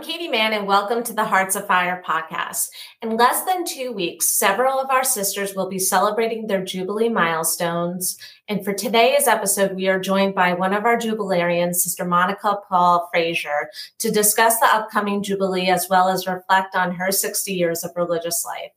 I'm Katie Mann, and welcome to the Hearts of Fire podcast. In less than two weeks, several of our sisters will be celebrating their Jubilee milestones. And for today's episode, we are joined by one of our Jubilarians, Sister Monica Paul Frazier, to discuss the upcoming Jubilee as well as reflect on her 60 years of religious life.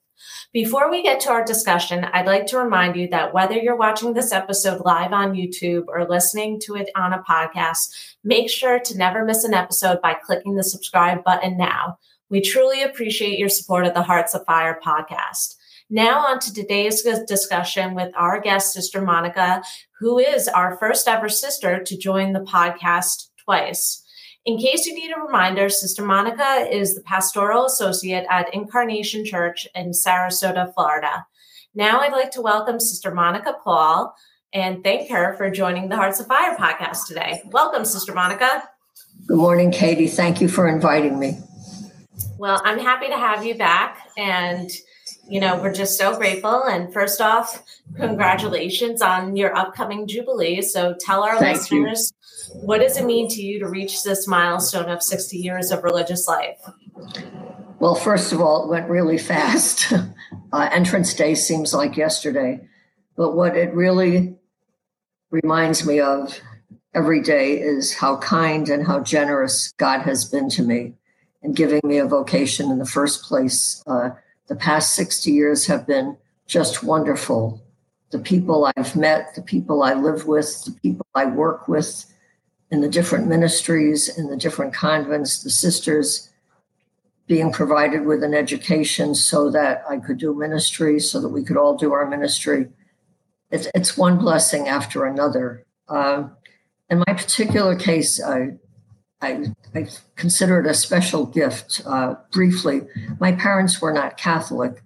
Before we get to our discussion, I'd like to remind you that whether you're watching this episode live on YouTube or listening to it on a podcast, make sure to never miss an episode by clicking the subscribe button now. We truly appreciate your support of the Hearts of Fire podcast. Now, on to today's discussion with our guest, Sister Monica, who is our first ever sister to join the podcast twice. In case you need a reminder, Sister Monica is the pastoral associate at Incarnation Church in Sarasota, Florida. Now I'd like to welcome Sister Monica Paul and thank her for joining the Hearts of Fire podcast today. Welcome, Sister Monica. Good morning, Katie. Thank you for inviting me. Well, I'm happy to have you back. And, you know, we're just so grateful. And first off, congratulations on your upcoming Jubilee. So tell our Thank listeners you what does it mean to you to reach this milestone of 60 years of religious life? Well, first of all, it went really fast. uh, entrance day seems like yesterday. But what it really reminds me of every day is how kind and how generous God has been to me in giving me a vocation in the first place. Uh, the past 60 years have been just wonderful. The people I've met, the people I live with, the people I work with, in the different ministries, in the different convents, the sisters being provided with an education so that I could do ministry, so that we could all do our ministry. It's, it's one blessing after another. Uh, in my particular case, I, I, I consider it a special gift. Uh, briefly, my parents were not Catholic,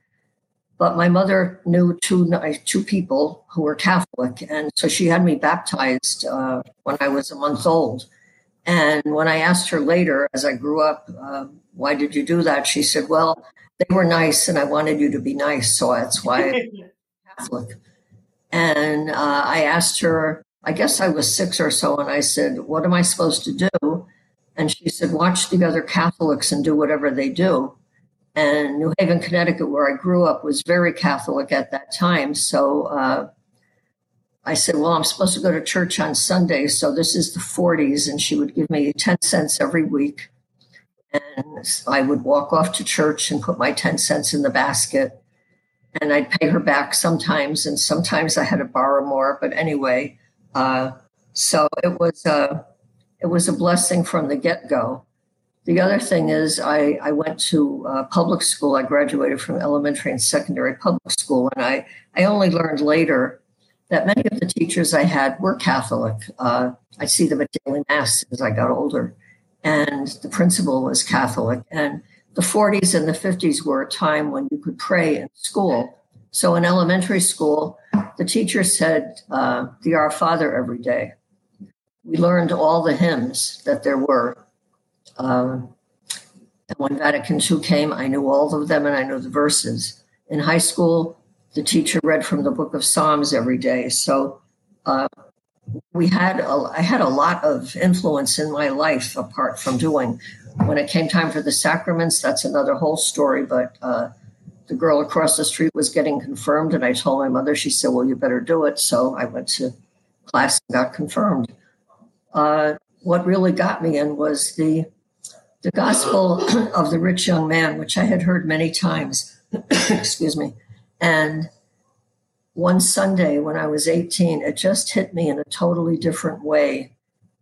but my mother knew two two people who were Catholic, and so she had me baptized uh, when I was a month old. And when I asked her later, as I grew up, uh, why did you do that? She said, "Well, they were nice, and I wanted you to be nice, so that's why I'm Catholic." And uh, I asked her, I guess I was six or so, and I said, "What am I supposed to do?" And she said, "Watch the other Catholics and do whatever they do." And New Haven, Connecticut, where I grew up, was very Catholic at that time. So uh, I said, Well, I'm supposed to go to church on Sunday. So this is the 40s. And she would give me 10 cents every week. And I would walk off to church and put my 10 cents in the basket. And I'd pay her back sometimes. And sometimes I had to borrow more. But anyway, uh, so it was, a, it was a blessing from the get go. The other thing is, I, I went to uh, public school. I graduated from elementary and secondary public school, and I, I only learned later that many of the teachers I had were Catholic. Uh, I see them at daily mass as I got older, and the principal was Catholic. And the 40s and the 50s were a time when you could pray in school. So in elementary school, the teacher said uh, the Our Father every day. We learned all the hymns that there were um, and when Vatican II came, I knew all of them and I knew the verses. In high school, the teacher read from the book of Psalms every day. So uh, we had a, I had a lot of influence in my life apart from doing. When it came time for the sacraments, that's another whole story. But uh, the girl across the street was getting confirmed, and I told my mother. She said, "Well, you better do it." So I went to class and got confirmed. Uh, what really got me in was the the Gospel of the Rich Young Man, which I had heard many times. Excuse me. And one Sunday when I was 18, it just hit me in a totally different way.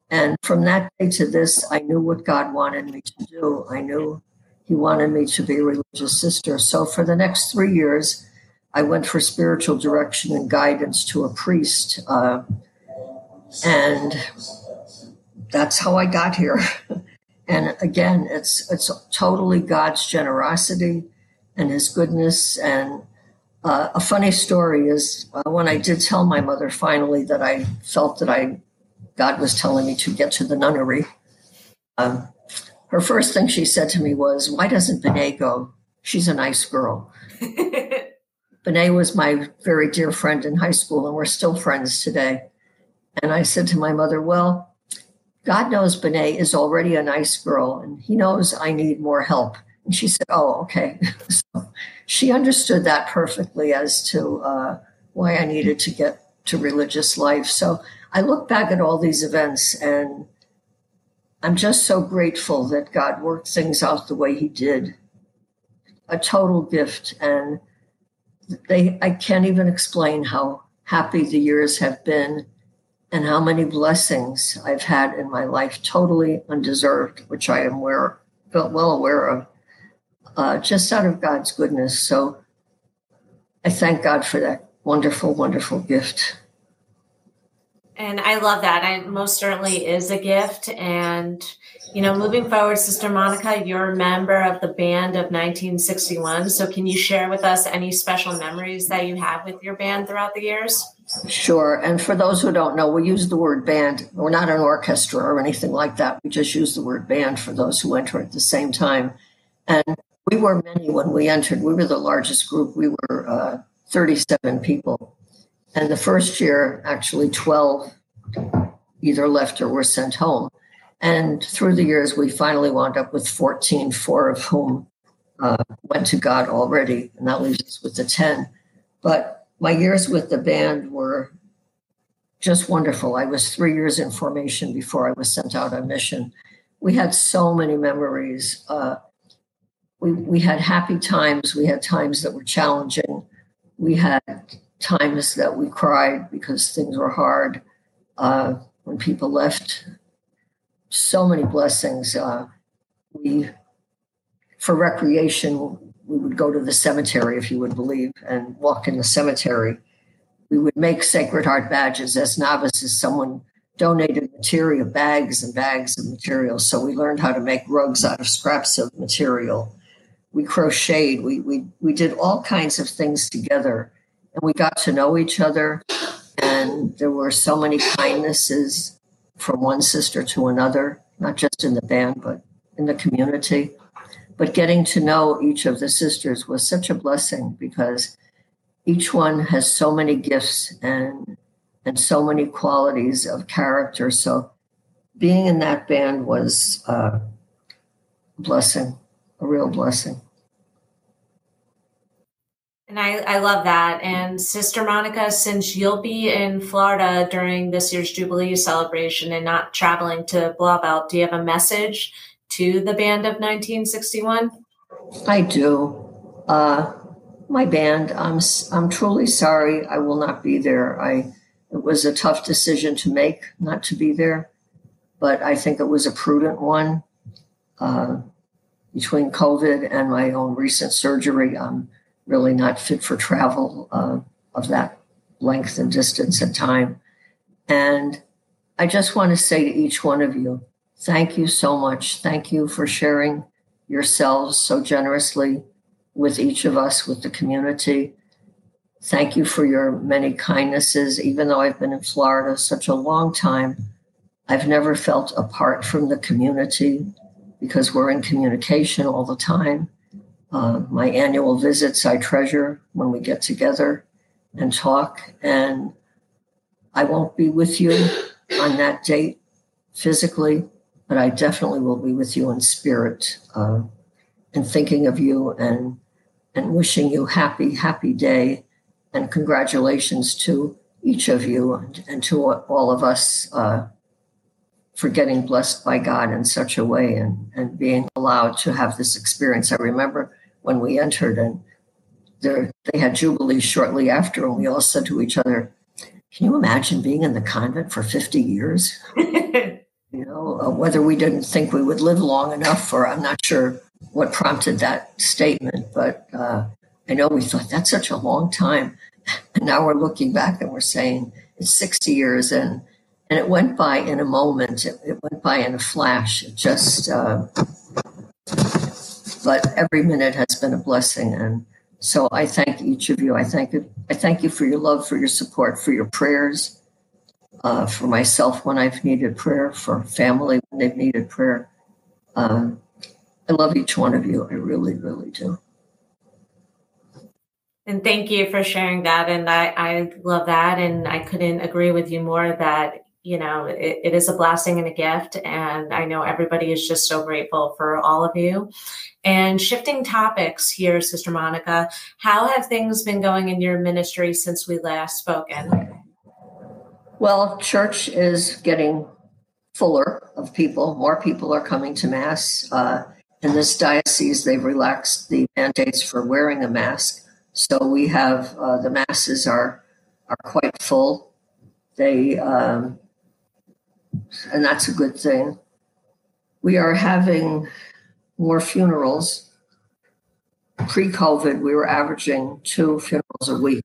And from that day to this, I knew what God wanted me to do. I knew He wanted me to be a religious sister. So for the next three years, I went for spiritual direction and guidance to a priest. Uh, and that's how I got here. And again, it's it's totally God's generosity and His goodness. And uh, a funny story is uh, when I did tell my mother finally that I felt that I God was telling me to get to the nunnery. Um, her first thing she said to me was, "Why doesn't Benet go? She's a nice girl." Benet was my very dear friend in high school, and we're still friends today. And I said to my mother, "Well." God knows Benet is already a nice girl and he knows I need more help. And she said, Oh, okay. so she understood that perfectly as to uh, why I needed to get to religious life. So I look back at all these events and I'm just so grateful that God worked things out the way He did. A total gift. And they I can't even explain how happy the years have been and how many blessings I've had in my life, totally undeserved, which I am aware, well aware of, uh, just out of God's goodness. So I thank God for that wonderful, wonderful gift. And I love that. It most certainly is a gift. And, you know, moving forward, Sister Monica, you're a member of the band of 1961. So can you share with us any special memories that you have with your band throughout the years? Sure. And for those who don't know, we use the word band. We're not an orchestra or anything like that. We just use the word band for those who enter at the same time. And we were many when we entered. We were the largest group. We were uh, 37 people. And the first year, actually 12 either left or were sent home. And through the years, we finally wound up with 14, four of whom uh, went to God already. And that leaves us with the 10. But my years with the band were just wonderful. I was three years in formation before I was sent out on mission. We had so many memories. Uh, we, we had happy times. We had times that were challenging. We had times that we cried because things were hard uh, when people left. So many blessings. Uh, we, for recreation, we would go to the cemetery, if you would believe, and walk in the cemetery. We would make Sacred Heart badges as novices. Someone donated material, bags and bags of material. So we learned how to make rugs out of scraps of material. We crocheted. We, we, we did all kinds of things together and we got to know each other. And there were so many kindnesses from one sister to another, not just in the band, but in the community. But getting to know each of the sisters was such a blessing because each one has so many gifts and and so many qualities of character. So being in that band was uh, a blessing, a real blessing. And I, I love that. And Sister Monica, since you'll be in Florida during this year's Jubilee celebration and not traveling to Blauvelt, do you have a message to the band of 1961? I do. Uh, my band, I'm, I'm truly sorry I will not be there. I, it was a tough decision to make not to be there, but I think it was a prudent one. Uh, between COVID and my own recent surgery, I'm really not fit for travel uh, of that length and distance and time. And I just want to say to each one of you, thank you so much. Thank you for sharing yourselves so generously with each of us, with the community. Thank you for your many kindnesses. Even though I've been in Florida such a long time, I've never felt apart from the community because we're in communication all the time. Uh, my annual visits I treasure when we get together and talk. And I won't be with you on that date physically, but I definitely will be with you in spirit uh, and thinking of you and and wishing you happy, happy day and congratulations to each of you and, and to all of us uh, for getting blessed by God in such a way and, and being allowed to have this experience. I remember when we entered, and there, they had Jubilee shortly after, and we all said to each other, Can you imagine being in the convent for 50 years? uh, whether we didn't think we would live long enough, or I'm not sure what prompted that statement, but uh, I know we thought that's such a long time. And now we're looking back and we're saying it's 60 years and and it went by in a moment. It, it went by in a flash. It just uh, but every minute has been a blessing. And so I thank each of you. I thank you. I thank you for your love, for your support, for your prayers, uh, for myself when I've needed prayer, for family when they've needed prayer. Uh, I love each one of you. I really, really do. And thank you for sharing that. And I, I love that. And I couldn't agree with you more that you know, it, it is a blessing and a gift. And I know everybody is just so grateful for all of you. And shifting topics here, Sister Monica, how have things been going in your ministry since we last spoken? Well, church is getting fuller of people. More people are coming to Mass. Uh, in this diocese, they've relaxed the mandates for wearing a mask. So we have uh, the Masses are, are quite full. They um, and that's a good thing. We are having more funerals. Pre COVID, we were averaging two funerals a week.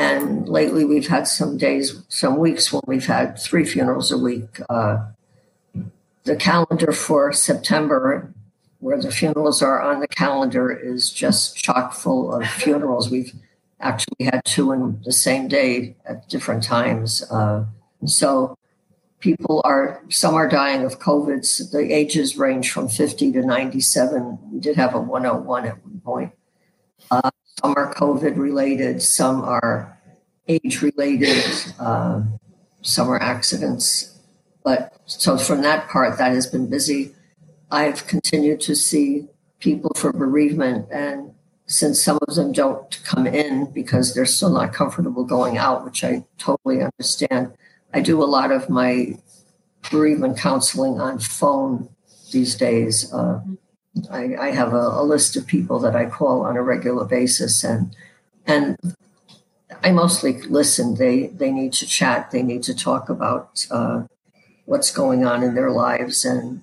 And lately, we've had some days, some weeks when we've had three funerals a week. Uh, the calendar for September, where the funerals are on the calendar, is just chock full of funerals. We've actually had two in the same day at different times. Uh, so people are some are dying of COVID. The ages range from 50 to 97. We did have a 101 at one point. Some are COVID related, some are age related, uh, some are accidents. But so from that part, that has been busy. I've continued to see people for bereavement, and since some of them don't come in because they're still not comfortable going out, which I totally understand, I do a lot of my bereavement counseling on phone these days. Uh, I, I, have a, a, list of people that I call on a regular basis, and and I mostly listen. They they need to chat. They need to talk about uh, what's going on in their lives, and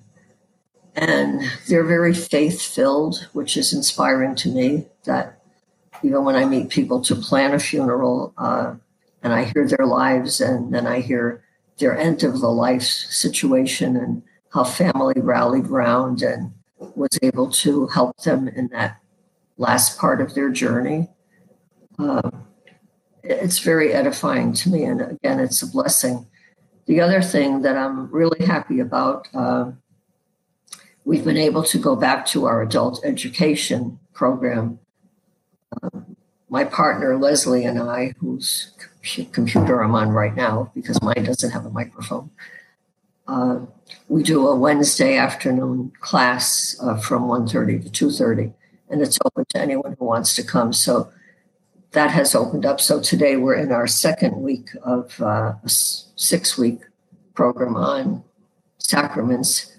and they're very faith filled, which is inspiring to me. That even when I meet people to plan a funeral, uh, and I hear their lives, and then I hear their end of the life situation and how family rallied round and was able to help them in that last part of their journey. Uh, it's very edifying to me. And again, it's a blessing. The other thing that I'm really happy about, uh, we've been able to go back to our adult education program. Uh, my partner Leslie and I, whose computer I'm on right now because mine doesn't have a microphone, uh, we do a Wednesday afternoon class uh, from 1.30 to 2.30, and it's open to anyone who wants to come. So that has opened up. So today we're in our second week of uh, a six-week program on sacraments.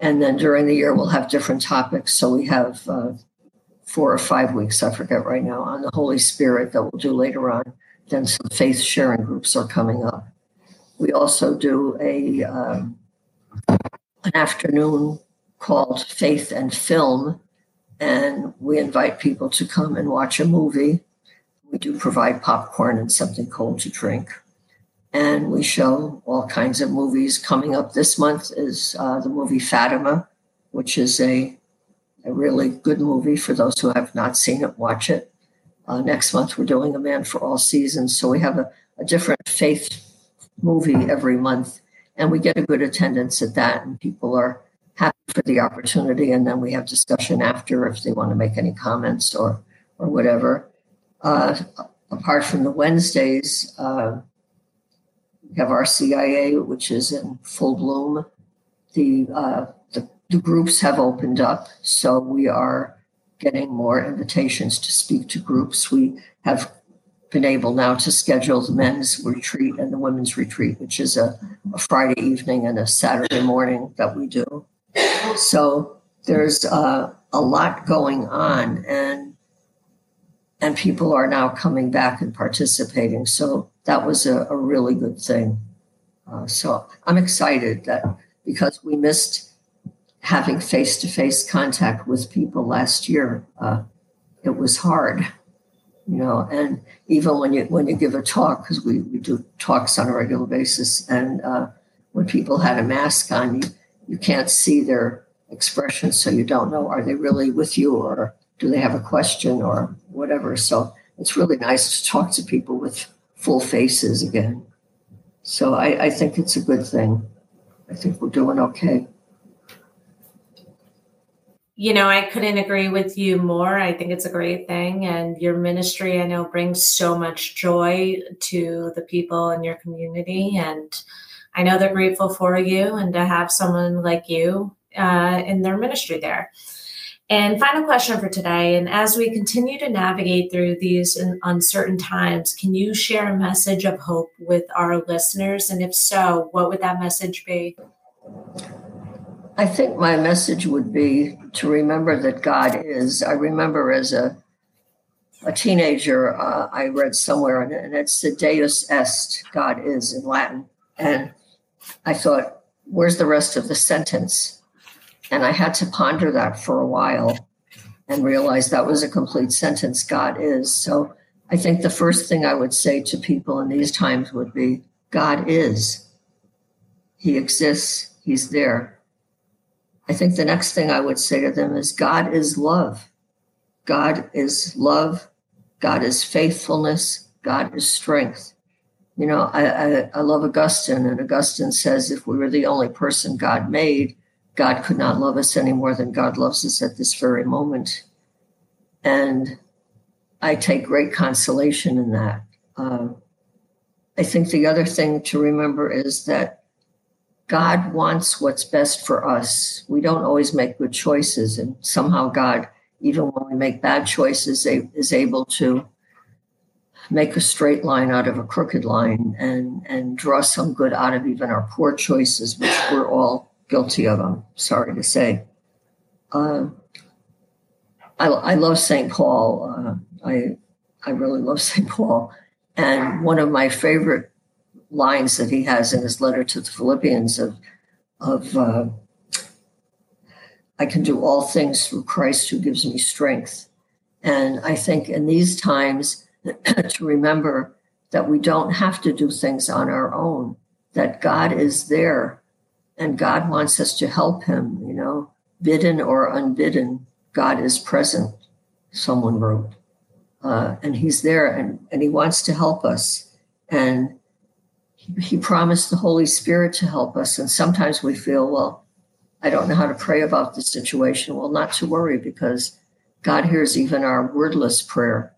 And then during the year, we'll have different topics. So we have uh, four or five weeks, I forget right now, on the Holy Spirit that we'll do later on. Then some faith sharing groups are coming up. We also do a um, an afternoon called Faith and Film, and we invite people to come and watch a movie. We do provide popcorn and something cold to drink. And we show all kinds of movies. Coming up this month is uh, the movie Fatima, which is a a really good movie for those who have not seen it. Watch it. Uh, next month, we're doing A Man for All Seasons. So we have a, a different faith movie every month, and we get a good attendance at that, and people are happy for the opportunity. And then we have discussion after if they want to make any comments or or whatever. Uh, apart from the Wednesdays, uh, we have our RCIA, which is in full bloom. The uh, the groups have opened up, so we are getting more invitations to speak to groups. We have been able now to schedule the men's retreat and the women's retreat, which is a, a Friday evening and a Saturday morning that we do. So there's uh, a lot going on, and and people are now coming back and participating. So that was a, a really good thing. Uh, so I'm excited that because we missed having face to face contact with people last year, uh, it was hard, you know. And even when you when you give a talk, because we, we do talks on a regular basis, and uh, when people had a mask on, you you can't see their expressions, so you don't know are they really with you or do they have a question or whatever. So it's really nice to talk to people with full faces again. So I, I think it's a good thing. I think we're doing okay you know, I couldn't agree with you more. I think it's a great thing. And your ministry, I know, brings so much joy to the people in your community. And I know they're grateful for you and to have someone like you uh, in their ministry there. And final question for today. And as we continue to navigate through these uncertain times, can you share a message of hope with our listeners? And if so, what would that message be? I think my message would be to remember that God is. I remember as a a teenager, uh, I read somewhere, and, it's the Deus est, God is in Latin. And I thought, where's the rest of the sentence? And I had to ponder that for a while and realize that was a complete sentence God is. So I think the first thing I would say to people in these times would be God is. He exists, He's there. I think the next thing I would say to them is God is love. God is love. God is faithfulness. God is strength. You know, I, I, I love Augustine, and Augustine says if we were the only person God made, God could not love us any more than God loves us at this very moment. And I take great consolation in that. Uh, I think the other thing to remember is that God wants what's best for us. We don't always make good choices, and somehow God, even when we make bad choices, is able to make a straight line out of a crooked line and, and draw some good out of even our poor choices, which we're all guilty of, I'm sorry to say. Uh, I, I, love St. Paul. Uh, I, I really love St. Paul. And one of my favorite lines that he has in his letter to the Philippians of, of uh, I can do all things through Christ who gives me strength. And I think in these times, to remember that we don't have to do things on our own, that God is there and God wants us to help him, you know, bidden or unbidden, God is present, someone wrote. Uh, and he's there and, and he wants to help us. And he, promised the Holy Spirit to help us. And sometimes we feel, well, I don't know how to pray about this situation. Well, not to worry because God hears even our wordless prayer.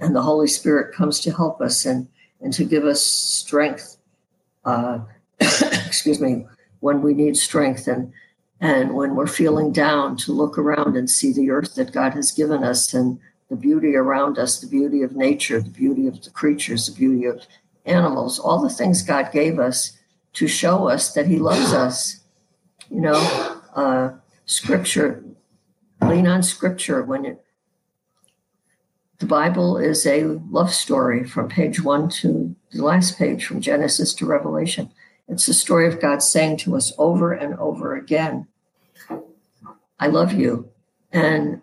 And the Holy Spirit comes to help us and, and to give us strength. Uh, excuse me, when we need strength and and when we're feeling down to look around and see the earth that God has given us and the beauty around us, the beauty of nature, the beauty of the creatures, the beauty of animals, all the things God gave us to show us that He loves us. You know, uh, Scripture, lean on Scripture when it, the Bible is a love story from page one to the last page, from Genesis to Revelation. It's the story of God saying to us over and over again, I love you. And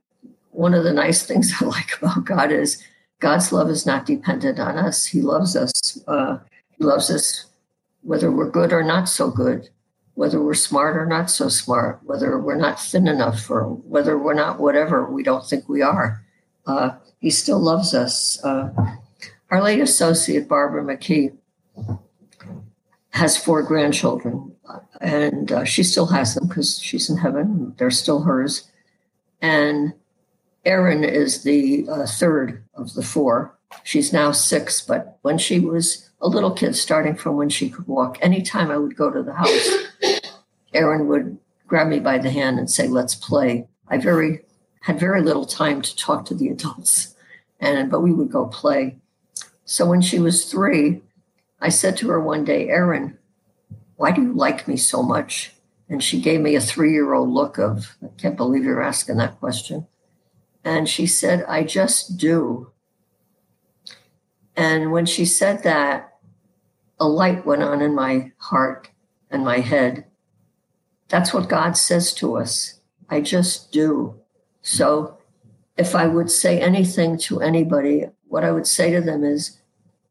one of the nice things I like about God is God's love is not dependent on us. He loves us. Uh, he loves us whether we're good or not so good, whether we're smart or not so smart, whether we're not thin enough, or whether we're not whatever we don't think we are. Uh, he still loves us. Uh, our late associate, Barbara McKee, has four grandchildren, and uh, she still has them because she's in heaven. They're still hers. And Erin is the uh, third of the four. She's now six, but when she was a little kid, starting from when she could walk, anytime I would go to the house, Erin would grab me by the hand and say, "Let's play." I very had very little time to talk to the adults, and but we would go play. So when she was three, I said to her one day, Erin, why do you like me so much? And she gave me a three year old look of, I can't believe you're asking that question. And she said, I just do. And when she said that, a light went on in my heart and my head. That's what God says to us. I just do. So if I would say anything to anybody, what I would say to them is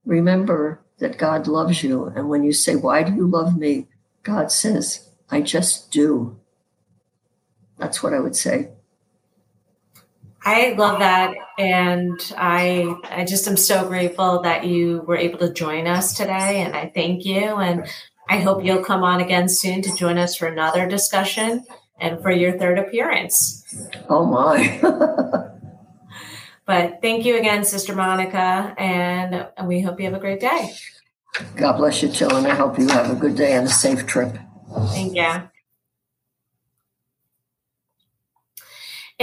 remember that God loves you. And when you say, Why do you love me? God says, I just do. That's what I would say. I love that. And I I just am so grateful that you were able to join us today. And I thank you. And I hope you'll come on again soon to join us for another discussion and for your third appearance. Oh my. but thank you again, Sister Monica, and we hope you have a great day. God bless you, Jill, and I hope you have a good day and a safe trip. Thank you.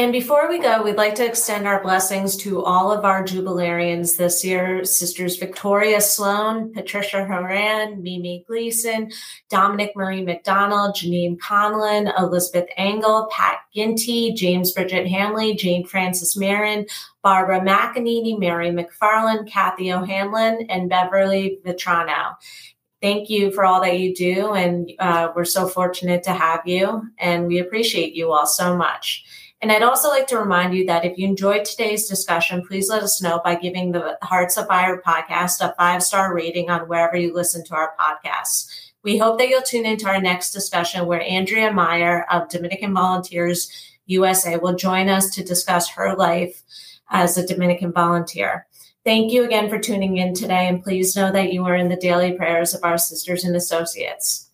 And before we go, we'd like to extend our blessings to all of our jubilarians this year Sisters Victoria Sloan, Patricia Horan, Mimi Gleason, Dominic Marie McDonald, Janine Conlon, Elizabeth Engel, Pat Ginty, James Bridget Hanley, Jane Francis Marin, Barbara McEnany, Mary McFarland, Kathy O'Hanlon, and Beverly Vitrano thank you for all that you do. And uh, we're so fortunate to have you, and we appreciate you all so much. And I'd also like to remind you that if you enjoyed today's discussion, please let us know by giving the Hearts of Fire podcast a five star rating on wherever you listen to our podcasts. We hope that you'll tune into our next discussion where Andrea Meyer of Dominican Volunteers USA will join us to discuss her life as a Dominican volunteer. Thank you again for tuning in today, and please know that you are in the daily prayers of our sisters and associates.